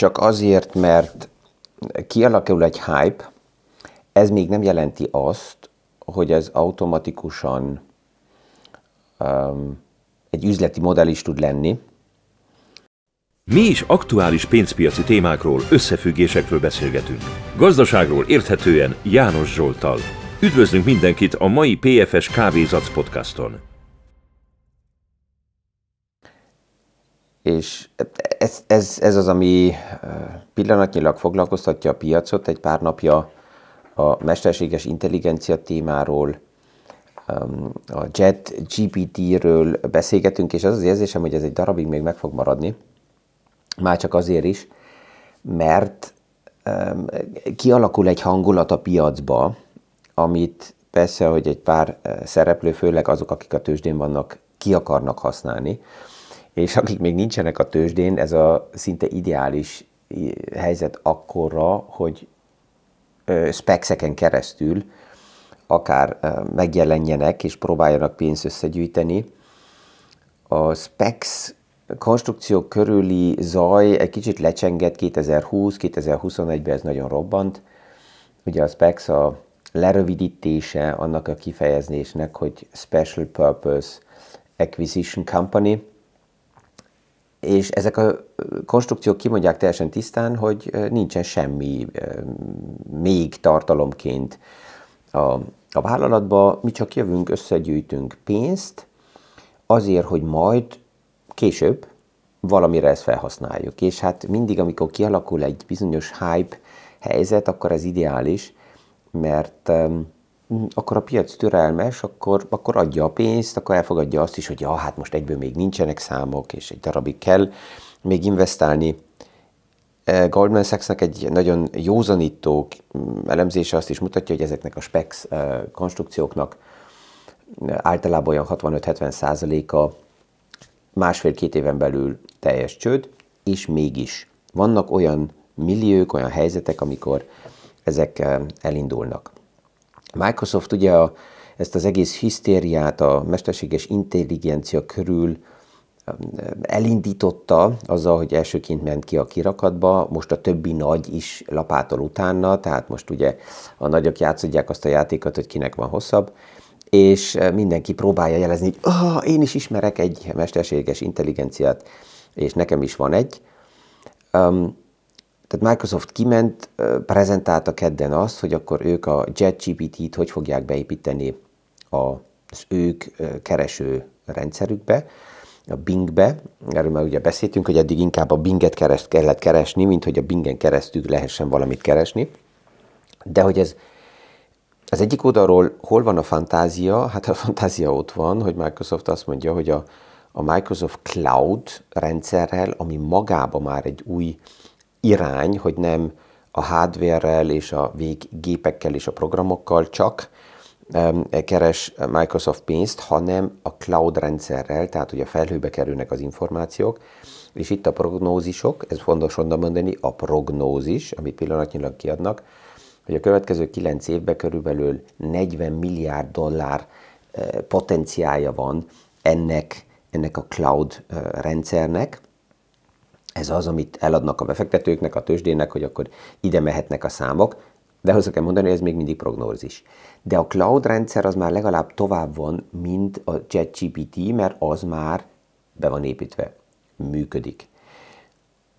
csak azért, mert kialakul egy hype, ez még nem jelenti azt, hogy ez automatikusan um, egy üzleti modell is tud lenni. Mi is aktuális pénzpiaci témákról, összefüggésekről beszélgetünk. Gazdaságról érthetően János Zsoltal. Üdvözlünk mindenkit a mai PFS Kávézac podcaston. És ez, ez, ez az, ami pillanatnyilag foglalkoztatja a piacot. Egy pár napja a mesterséges intelligencia témáról, a Jet GPT-ről beszélgetünk, és az az érzésem, hogy ez egy darabig még meg fog maradni. Már csak azért is, mert kialakul egy hangulat a piacba, amit persze, hogy egy pár szereplő, főleg azok, akik a tőzsdén vannak, ki akarnak használni, és akik még nincsenek a tőzsdén, ez a szinte ideális helyzet akkora, hogy specseken keresztül akár megjelenjenek és próbáljanak pénzt összegyűjteni. A specs konstrukció körüli zaj egy kicsit lecsengett 2020-2021-ben, ez nagyon robbant. Ugye a specs a lerövidítése annak a kifejezésnek, hogy Special Purpose Acquisition Company, és ezek a konstrukciók kimondják teljesen tisztán, hogy nincsen semmi még tartalomként a, a vállalatba, mi csak jövünk, összegyűjtünk pénzt azért, hogy majd később valamire ezt felhasználjuk. És hát mindig, amikor kialakul egy bizonyos hype helyzet, akkor ez ideális, mert um, akkor a piac türelmes, akkor, akkor adja a pénzt, akkor elfogadja azt is, hogy ja, hát most egyből még nincsenek számok, és egy darabig kell még investálni. E, Goldman Sachsnak egy nagyon józanító elemzése azt is mutatja, hogy ezeknek a specs e, konstrukcióknak általában olyan 65-70 százaléka másfél-két éven belül teljes csőd, és mégis vannak olyan milliók, olyan helyzetek, amikor ezek e, elindulnak. Microsoft ugye a, ezt az egész hisztériát a mesterséges intelligencia körül um, elindította azzal, hogy elsőként ment ki a kirakatba, most a többi nagy is lapátol utána, tehát most ugye a nagyok játszodják azt a játékot, hogy kinek van hosszabb, és uh, mindenki próbálja jelezni, hogy oh, én is ismerek egy mesterséges intelligenciát, és nekem is van egy. Um, tehát Microsoft kiment, prezentálta kedden azt, hogy akkor ők a JetGPT-t hogy fogják beépíteni az ők kereső rendszerükbe, a Bingbe. Erről már ugye beszéltünk, hogy eddig inkább a Binget kereszt kellett keresni, mint hogy a Bingen keresztül lehessen valamit keresni. De hogy ez az egyik oldalról hol van a fantázia? Hát a fantázia ott van, hogy Microsoft azt mondja, hogy a, a Microsoft Cloud rendszerrel, ami magában már egy új irány, hogy nem a hardware-rel és a véggépekkel és a programokkal csak keres Microsoft pénzt, hanem a cloud rendszerrel, tehát hogy a felhőbe kerülnek az információk, és itt a prognózisok, ez fontos onnan mondani, a prognózis, amit pillanatnyilag kiadnak, hogy a következő 9 évben körülbelül 40 milliárd dollár eh, potenciája van ennek, ennek a cloud eh, rendszernek, ez az, amit eladnak a befektetőknek, a tőzsdének, hogy akkor ide mehetnek a számok, de hozzá kell mondani, hogy ez még mindig prognózis. De a cloud rendszer az már legalább tovább van, mint a ChatGPT, mert az már be van építve, működik.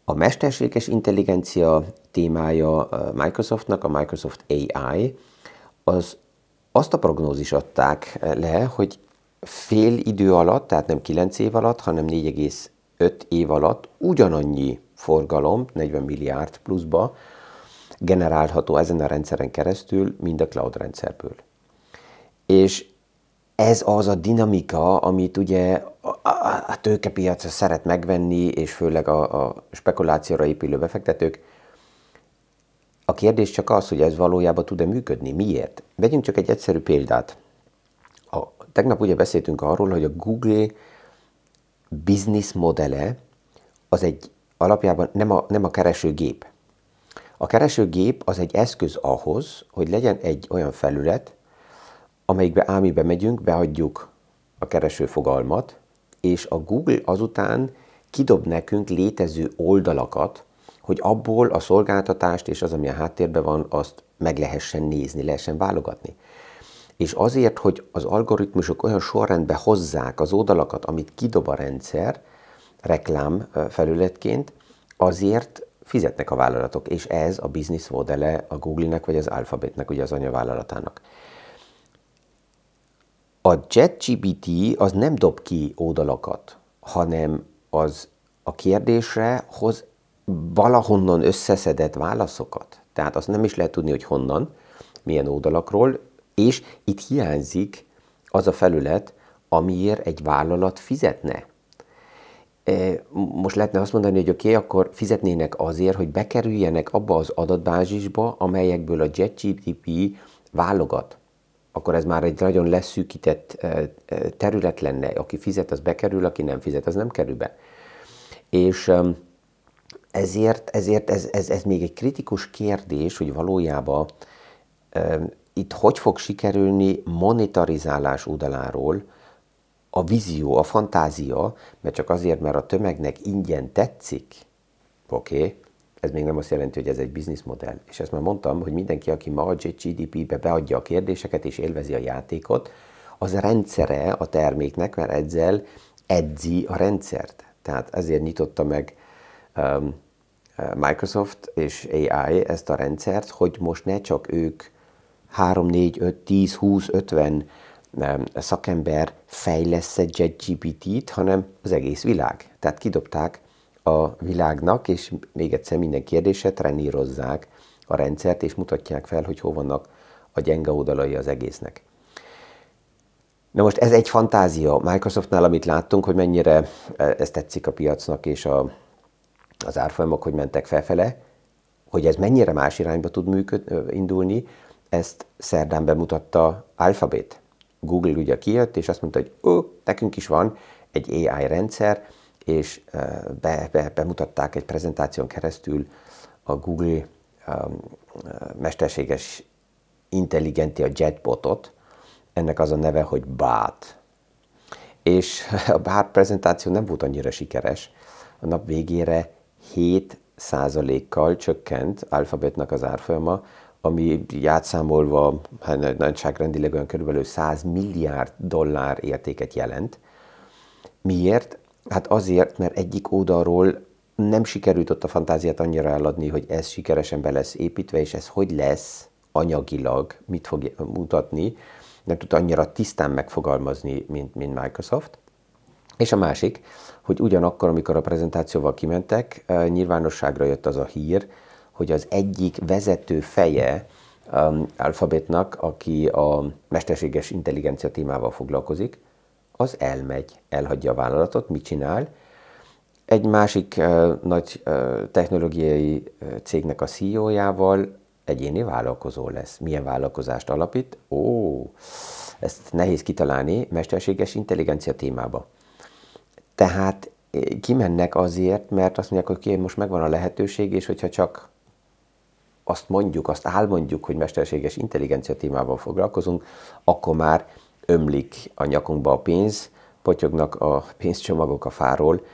A mesterséges intelligencia témája Microsoftnak, a Microsoft AI, az azt a prognózis adták le, hogy fél idő alatt, tehát nem 9 év alatt, hanem 5 év alatt ugyanannyi forgalom, 40 milliárd pluszba generálható ezen a rendszeren keresztül, mint a cloud rendszerből. És ez az a dinamika, amit ugye a tőkepiac szeret megvenni, és főleg a, a spekulációra épülő befektetők. A kérdés csak az, hogy ez valójában tud-e működni. Miért? Vegyünk csak egy egyszerű példát. A, tegnap ugye beszéltünk arról, hogy a Google business modele az egy alapjában nem a, nem a keresőgép. A keresőgép az egy eszköz ahhoz, hogy legyen egy olyan felület, amelyikbe ámibe megyünk, beadjuk a kereső fogalmat, és a Google azután kidob nekünk létező oldalakat, hogy abból a szolgáltatást és az, ami a háttérben van, azt meg lehessen nézni, lehessen válogatni. És azért, hogy az algoritmusok olyan sorrendbe hozzák az oldalakat, amit kidob a rendszer, reklám felületként, azért fizetnek a vállalatok, és ez a business modele a Google-nek vagy az Alphabetnek, ugye az anyavállalatának. A JetGPT az nem dob ki oldalakat, hanem az a kérdésre hoz valahonnan összeszedett válaszokat. Tehát azt nem is lehet tudni, hogy honnan, milyen oldalakról, és itt hiányzik az a felület, amiért egy vállalat fizetne. E, most lehetne azt mondani, hogy oké, okay, akkor fizetnének azért, hogy bekerüljenek abba az adatbázisba, amelyekből a JetGPT válogat. Akkor ez már egy nagyon leszűkített e, e, terület lenne. Aki fizet, az bekerül, aki nem fizet, az nem kerül be. És ezért, ezért ez, ez, ez még egy kritikus kérdés, hogy valójában itt hogy fog sikerülni monetarizálás oldaláról a vízió, a fantázia, mert csak azért, mert a tömegnek ingyen tetszik, oké, okay, ez még nem azt jelenti, hogy ez egy bizniszmodell. És ezt már mondtam, hogy mindenki, aki ma a GDP-be beadja a kérdéseket és élvezi a játékot, az a rendszere a terméknek, mert ezzel edzi a rendszert. Tehát ezért nyitotta meg um, Microsoft és AI ezt a rendszert, hogy most ne csak ők 3, 4, 5, 10, 20, 50 szakember fejlesz egy JetGPT-t, hanem az egész világ. Tehát kidobták a világnak, és még egyszer minden kérdéset trenírozzák a rendszert, és mutatják fel, hogy hol vannak a gyenge oldalai az egésznek. Na most ez egy fantázia Microsoftnál, amit láttunk, hogy mennyire e, ez tetszik a piacnak, és a, az árfolyamok, hogy mentek felfele, hogy ez mennyire más irányba tud működ, indulni, ezt szerdán bemutatta Alphabet. Google ugye kijött, és azt mondta, hogy ó, nekünk is van egy AI rendszer, és be, be, bemutatták egy prezentáción keresztül a Google um, mesterséges intelligencia jetbotot, ennek az a neve, hogy BAT. És a BAT prezentáció nem volt annyira sikeres. A nap végére 7 kal csökkent Alphabetnak az árfolyama, ami játszámolva hát nagyságrendileg olyan körülbelül 100 milliárd dollár értéket jelent. Miért? Hát azért, mert egyik oldalról nem sikerült ott a fantáziát annyira eladni, hogy ez sikeresen be lesz építve, és ez hogy lesz anyagilag, mit fog mutatni, nem tud annyira tisztán megfogalmazni, mint, mint Microsoft. És a másik, hogy ugyanakkor, amikor a prezentációval kimentek, eh, nyilvánosságra jött az a hír, hogy az egyik vezető feje um, Alphabetnak, aki a mesterséges intelligencia témával foglalkozik, az elmegy, elhagyja a vállalatot, mit csinál? Egy másik uh, nagy uh, technológiai uh, cégnek a CEO-jával egyéni vállalkozó lesz. Milyen vállalkozást alapít? Ó, ezt nehéz kitalálni mesterséges intelligencia témába. Tehát eh, kimennek azért, mert azt mondják, hogy most megvan a lehetőség, és hogyha csak azt mondjuk, azt álmondjuk, hogy mesterséges intelligencia témával foglalkozunk, akkor már ömlik a nyakunkba a pénz, potyognak a pénzcsomagok a fáról,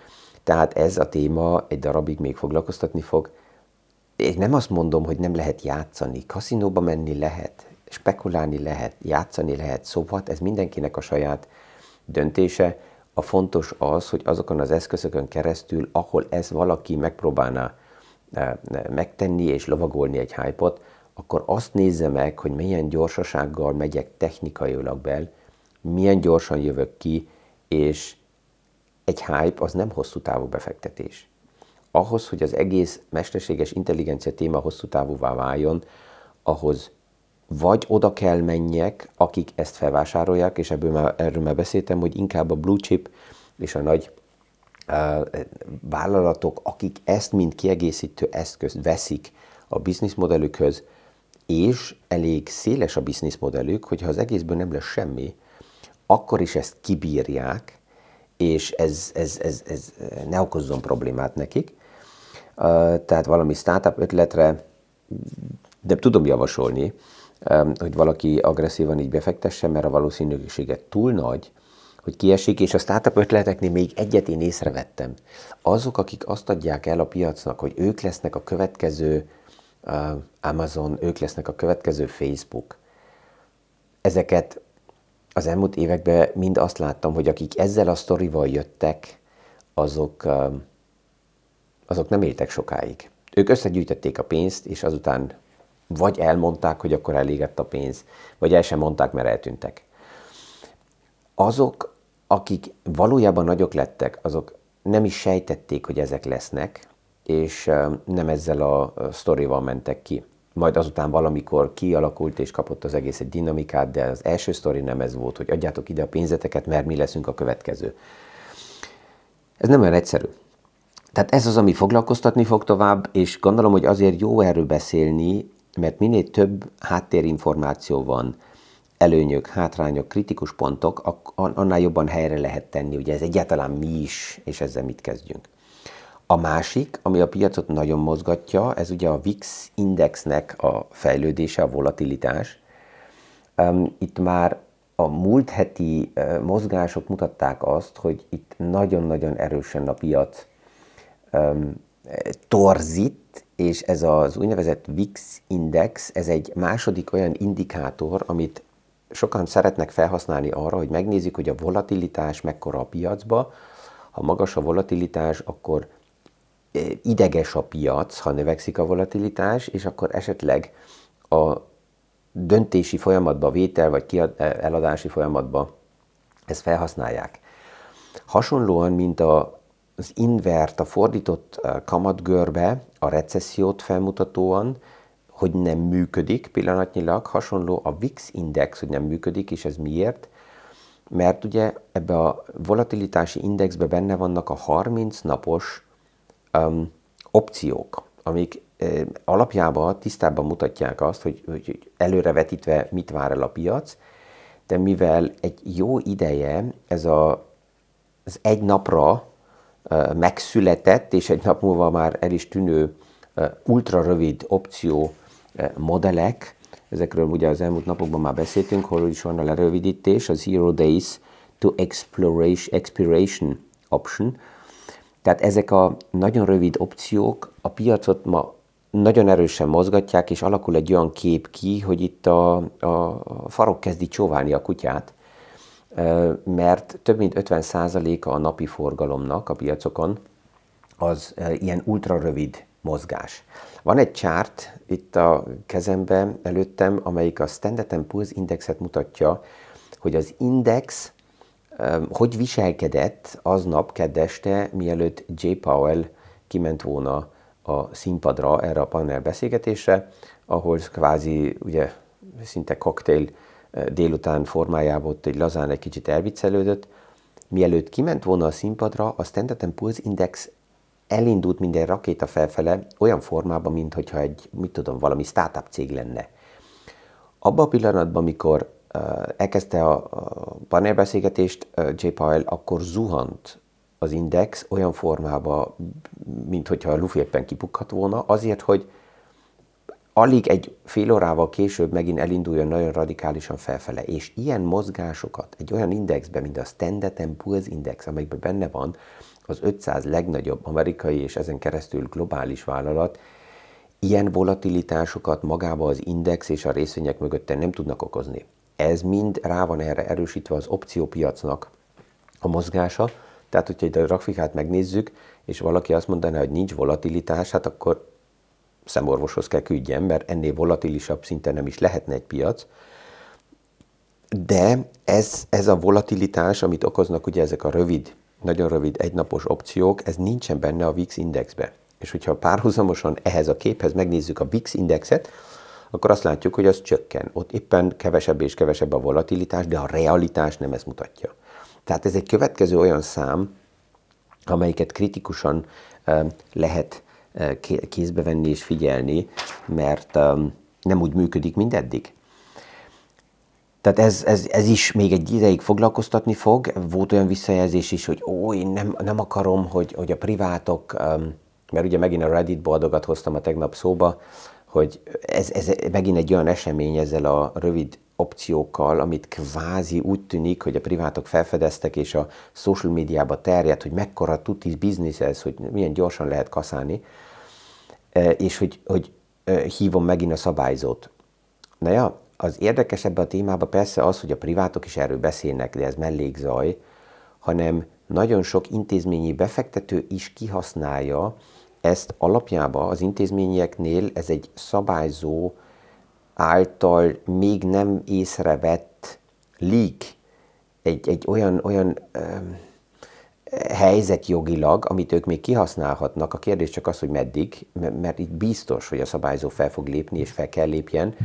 tehát ez a téma egy darabig még foglalkoztatni fog. Én nem azt mondom, hogy nem lehet játszani, kaszinóba menni lehet, spekulálni lehet, játszani lehet, szóval ez mindenkinek a saját döntése. A fontos az, hogy azokon az eszközökön keresztül, ahol ez valaki megpróbálná megtenni és lovagolni egy hype akkor azt nézze meg, hogy milyen gyorsasággal megyek technikailag bel, milyen gyorsan jövök ki, és egy hype az nem hosszú távú befektetés. Ahhoz, hogy az egész mesterséges intelligencia téma hosszú távúvá váljon, ahhoz vagy oda kell menjek, akik ezt felvásárolják, és ebből már, erről már beszéltem, hogy inkább a blue chip és a nagy vállalatok, akik ezt mind kiegészítő eszközt veszik a bizniszmodellükhöz, és elég széles a bizniszmodellük, hogyha az egészből nem lesz semmi, akkor is ezt kibírják, és ez, ez, ez, ez ne okozzon problémát nekik. Tehát valami startup ötletre, de tudom javasolni, hogy valaki agresszívan így befektesse, mert a valószínűsége túl nagy, hogy kiesik, és a startup ötleteknél még egyet én észrevettem. Azok, akik azt adják el a piacnak, hogy ők lesznek a következő uh, Amazon, ők lesznek a következő Facebook, ezeket az elmúlt években mind azt láttam, hogy akik ezzel a sztorival jöttek, azok, uh, azok nem éltek sokáig. Ők összegyűjtötték a pénzt, és azután vagy elmondták, hogy akkor elégett a pénz, vagy el sem mondták, mert eltűntek. Azok, akik valójában nagyok lettek, azok nem is sejtették, hogy ezek lesznek, és nem ezzel a sztorival mentek ki. Majd azután valamikor kialakult és kapott az egész egy dinamikát, de az első sztori nem ez volt, hogy adjátok ide a pénzeteket, mert mi leszünk a következő. Ez nem olyan egyszerű. Tehát ez az, ami foglalkoztatni fog tovább, és gondolom, hogy azért jó erről beszélni, mert minél több háttérinformáció van, előnyök, hátrányok, kritikus pontok, annál jobban helyre lehet tenni, ugye ez egyáltalán mi is, és ezzel mit kezdjünk. A másik, ami a piacot nagyon mozgatja, ez ugye a VIX indexnek a fejlődése, a volatilitás. Itt már a múlt heti mozgások mutatták azt, hogy itt nagyon-nagyon erősen a piac torzít, és ez az úgynevezett VIX index, ez egy második olyan indikátor, amit sokan szeretnek felhasználni arra, hogy megnézik, hogy a volatilitás mekkora a piacba. Ha magas a volatilitás, akkor e, ideges a piac, ha növekszik a volatilitás, és akkor esetleg a döntési folyamatba, vétel vagy kiad, e, eladási folyamatba ezt felhasználják. Hasonlóan, mint a, az invert, a fordított e, kamatgörbe, a recessziót felmutatóan, hogy nem működik pillanatnyilag, hasonló a VIX index, hogy nem működik, és ez miért? Mert ugye ebbe a volatilitási indexbe benne vannak a 30 napos um, opciók, amik uh, alapjában tisztában mutatják azt, hogy, hogy előrevetítve mit vár el a piac, de mivel egy jó ideje ez a, az egy napra uh, megszületett, és egy nap múlva már el is tűnő uh, ultra rövid opció modellek, ezekről ugye az elmúlt napokban már beszéltünk, hol is van a lerövidítés, a Zero Days to Exploration, Expiration Option. Tehát ezek a nagyon rövid opciók a piacot ma nagyon erősen mozgatják, és alakul egy olyan kép ki, hogy itt a, a farok kezdi csóválni a kutyát, mert több mint 50%-a a napi forgalomnak a piacokon az ilyen ultra rövid mozgás. Van egy chart itt a kezemben előttem, amelyik a Standard Poor's indexet mutatja, hogy az index hogy viselkedett aznap kedeste, mielőtt J. Powell kiment volna a színpadra erre a panel beszélgetésre, ahol kvázi ugye szinte koktél délután formájában ott egy lazán egy kicsit elviccelődött. Mielőtt kiment volna a színpadra, a Standard Poor's Index elindult minden rakéta felfele olyan formában, mintha egy, mit tudom, valami startup cég lenne. Abban a pillanatban, amikor uh, elkezdte a, a panelbeszélgetést uh, J. Akkor zuhant az index olyan formában, mint hogyha a lufi éppen kipukhat volna, azért, hogy alig egy fél órával később megint elinduljon nagyon radikálisan felfele. És ilyen mozgásokat egy olyan indexben, mint a Standard Poor's Index, amelyben benne van az 500 legnagyobb amerikai és ezen keresztül globális vállalat, ilyen volatilitásokat magába az index és a részvények mögötte nem tudnak okozni. Ez mind rá van erre erősítve az opciópiacnak a mozgása, tehát hogyha a grafikát megnézzük, és valaki azt mondaná, hogy nincs volatilitás, hát akkor szemorvoshoz kell küldjem, mert ennél volatilisabb szinte nem is lehetne egy piac. De ez, ez a volatilitás, amit okoznak ugye ezek a rövid nagyon rövid egynapos opciók, ez nincsen benne a VIX indexbe. És hogyha párhuzamosan ehhez a képhez megnézzük a VIX indexet, akkor azt látjuk, hogy az csökken. Ott éppen kevesebb és kevesebb a volatilitás, de a realitás nem ezt mutatja. Tehát ez egy következő olyan szám, amelyiket kritikusan lehet kézbe venni és figyelni, mert nem úgy működik, mint eddig. Tehát ez, ez, ez is még egy ideig foglalkoztatni fog. Volt olyan visszajelzés is, hogy ó, én nem, nem akarom, hogy, hogy a privátok, um, mert ugye megint a Reddit boldogat hoztam a tegnap szóba, hogy ez, ez megint egy olyan esemény ezzel a rövid opciókkal, amit kvázi úgy tűnik, hogy a privátok felfedeztek, és a social médiába terjed, hogy mekkora tuti biznisz ez, hogy milyen gyorsan lehet kaszálni, és hogy, hogy hívom megint a szabályzót. Na ja, az érdekes ebben a témában persze az, hogy a privátok is erről beszélnek, de ez mellékzaj, hanem nagyon sok intézményi befektető is kihasználja ezt alapjába. Az intézményeknél ez egy szabályzó által még nem észrevett leak, egy, egy olyan, olyan um, helyzet jogilag, amit ők még kihasználhatnak. A kérdés csak az, hogy meddig, mert itt biztos, hogy a szabályzó fel fog lépni, és fel kell lépjen,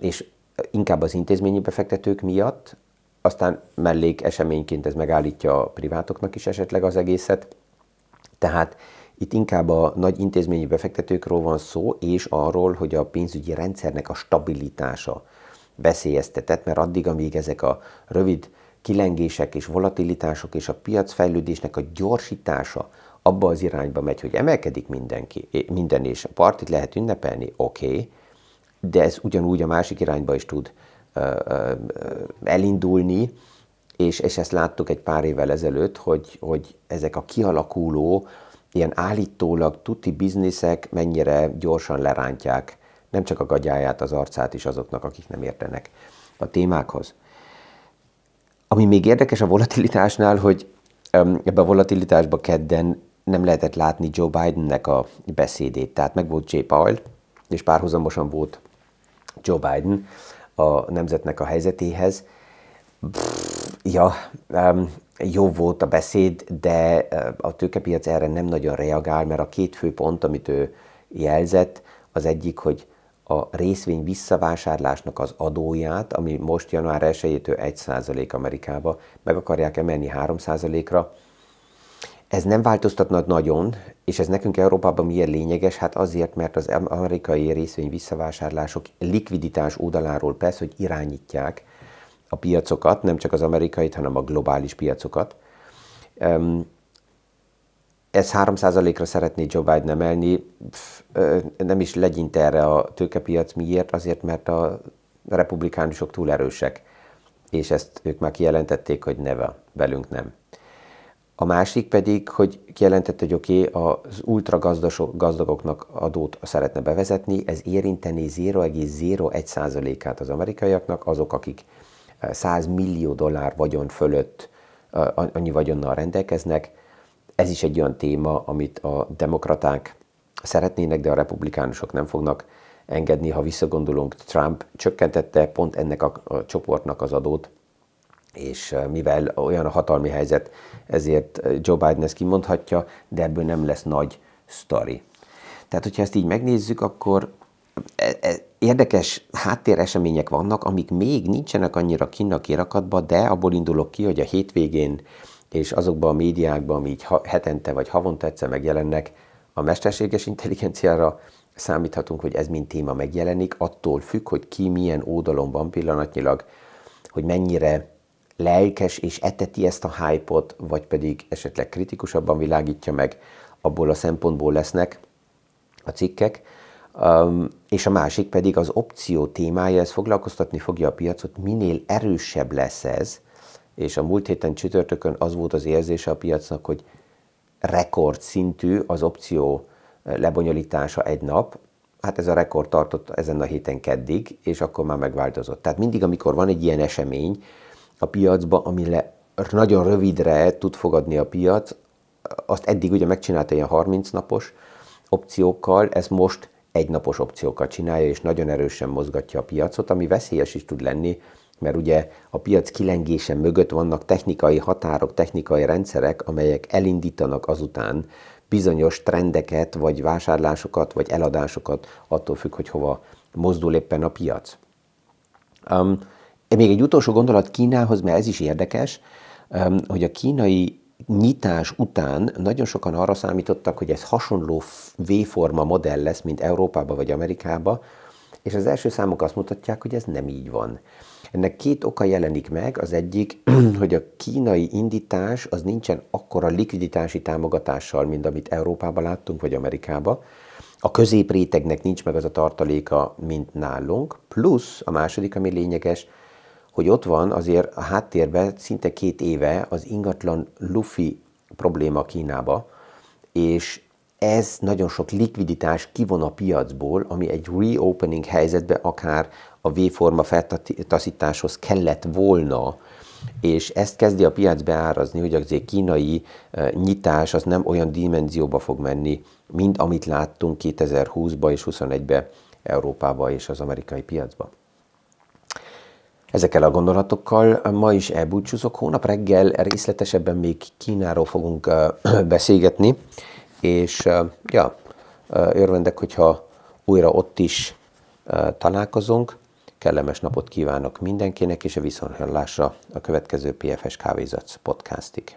és inkább az intézményi befektetők miatt, aztán mellék eseményként ez megállítja a privátoknak is esetleg az egészet. Tehát itt inkább a nagy intézményi befektetőkről van szó, és arról, hogy a pénzügyi rendszernek a stabilitása veszélyeztetett, mert addig, amíg ezek a rövid kilengések és volatilitások és a piacfejlődésnek a gyorsítása abba az irányba megy, hogy emelkedik mindenki, minden és a partit lehet ünnepelni, oké, okay, de ez ugyanúgy a másik irányba is tud elindulni, és, és ezt láttuk egy pár évvel ezelőtt, hogy, hogy ezek a kialakuló, ilyen állítólag tuti bizniszek mennyire gyorsan lerántják nem csak a gagyáját, az arcát is azoknak, akik nem értenek a témákhoz. Ami még érdekes a volatilitásnál, hogy ebbe a volatilitásba kedden nem lehetett látni Joe Bidennek a beszédét. Tehát meg volt Jay Powell, és párhuzamosan volt Joe Biden a nemzetnek a helyzetéhez. Pff, ja, um, jó volt a beszéd, de a tőkepiac erre nem nagyon reagál, mert a két fő pont, amit ő jelzett, az egyik, hogy a részvény visszavásárlásnak az adóját, ami most január 1-től 1% Amerikába, meg akarják emelni 3%-ra. Ez nem változtatna nagyon, és ez nekünk Európában miért lényeges? Hát azért, mert az amerikai részvény visszavásárlások likviditás oldaláról persze, hogy irányítják a piacokat, nem csak az amerikait, hanem a globális piacokat. Ez 3%-ra szeretné Joe Biden emelni, nem is legyint erre a tőkepiac. Miért? Azért, mert a republikánusok túl erősek, és ezt ők már kijelentették, hogy neve, velünk nem. A másik pedig, hogy kijelentette, hogy oké, okay, az gazdagoknak adót szeretne bevezetni, ez érinteni 0,01%-át az amerikaiaknak, azok, akik 100 millió dollár vagyon fölött annyi vagyonnal rendelkeznek. Ez is egy olyan téma, amit a demokraták szeretnének, de a republikánusok nem fognak engedni. Ha visszagondolunk, Trump csökkentette pont ennek a, a csoportnak az adót, és mivel olyan a hatalmi helyzet, ezért Joe Biden ezt kimondhatja, de ebből nem lesz nagy sztori. Tehát, hogyha ezt így megnézzük, akkor e, e, érdekes háttéresemények vannak, amik még nincsenek annyira kinnak kirakatba, de abból indulok ki, hogy a hétvégén és azokban a médiákban, ami így hetente vagy havonta egyszer megjelennek, a mesterséges intelligenciára számíthatunk, hogy ez mint téma megjelenik, attól függ, hogy ki milyen oldalon van pillanatnyilag, hogy mennyire lelkes és eteti ezt a hype-ot, vagy pedig esetleg kritikusabban világítja meg, abból a szempontból lesznek a cikkek. Um, és a másik pedig az opció témája, ez foglalkoztatni fogja a piacot, minél erősebb lesz ez, és a múlt héten csütörtökön az volt az érzése a piacnak, hogy rekord szintű az opció lebonyolítása egy nap, hát ez a rekord tartott ezen a héten keddig, és akkor már megváltozott. Tehát mindig, amikor van egy ilyen esemény a piacban, ami le nagyon rövidre tud fogadni a piac, azt eddig ugye megcsinálta ilyen 30 napos opciókkal, ez most egynapos opciókat csinálja, és nagyon erősen mozgatja a piacot, ami veszélyes is tud lenni, mert ugye a piac kilengése mögött vannak technikai határok, technikai rendszerek, amelyek elindítanak azután bizonyos trendeket, vagy vásárlásokat, vagy eladásokat, attól függ, hogy hova mozdul éppen a piac. Um, még egy utolsó gondolat Kínához, mert ez is érdekes, hogy a kínai nyitás után nagyon sokan arra számítottak, hogy ez hasonló V-forma modell lesz, mint Európába vagy Amerikába, és az első számok azt mutatják, hogy ez nem így van. Ennek két oka jelenik meg. Az egyik, hogy a kínai indítás az nincsen akkora likviditási támogatással, mint amit Európában láttunk, vagy Amerikában. a középrétegnek nincs meg az a tartaléka, mint nálunk, plusz a második, ami lényeges, hogy ott van azért a háttérben szinte két éve az ingatlan lufi probléma Kínába, és ez nagyon sok likviditás kivon a piacból, ami egy reopening helyzetben akár a V-forma feltaszításhoz kellett volna, és ezt kezdi a piac beárazni, hogy azért kínai nyitás az nem olyan dimenzióba fog menni, mint amit láttunk 2020-ba és 2021-ben Európába és az amerikai piacba. Ezekkel a gondolatokkal ma is elbúcsúzok. Hónap reggel részletesebben még Kínáról fogunk beszélgetni, és ja, örvendek, hogyha újra ott is találkozunk. Kellemes napot kívánok mindenkinek, és a viszonthallásra a következő PFS Kávézatsz podcastig.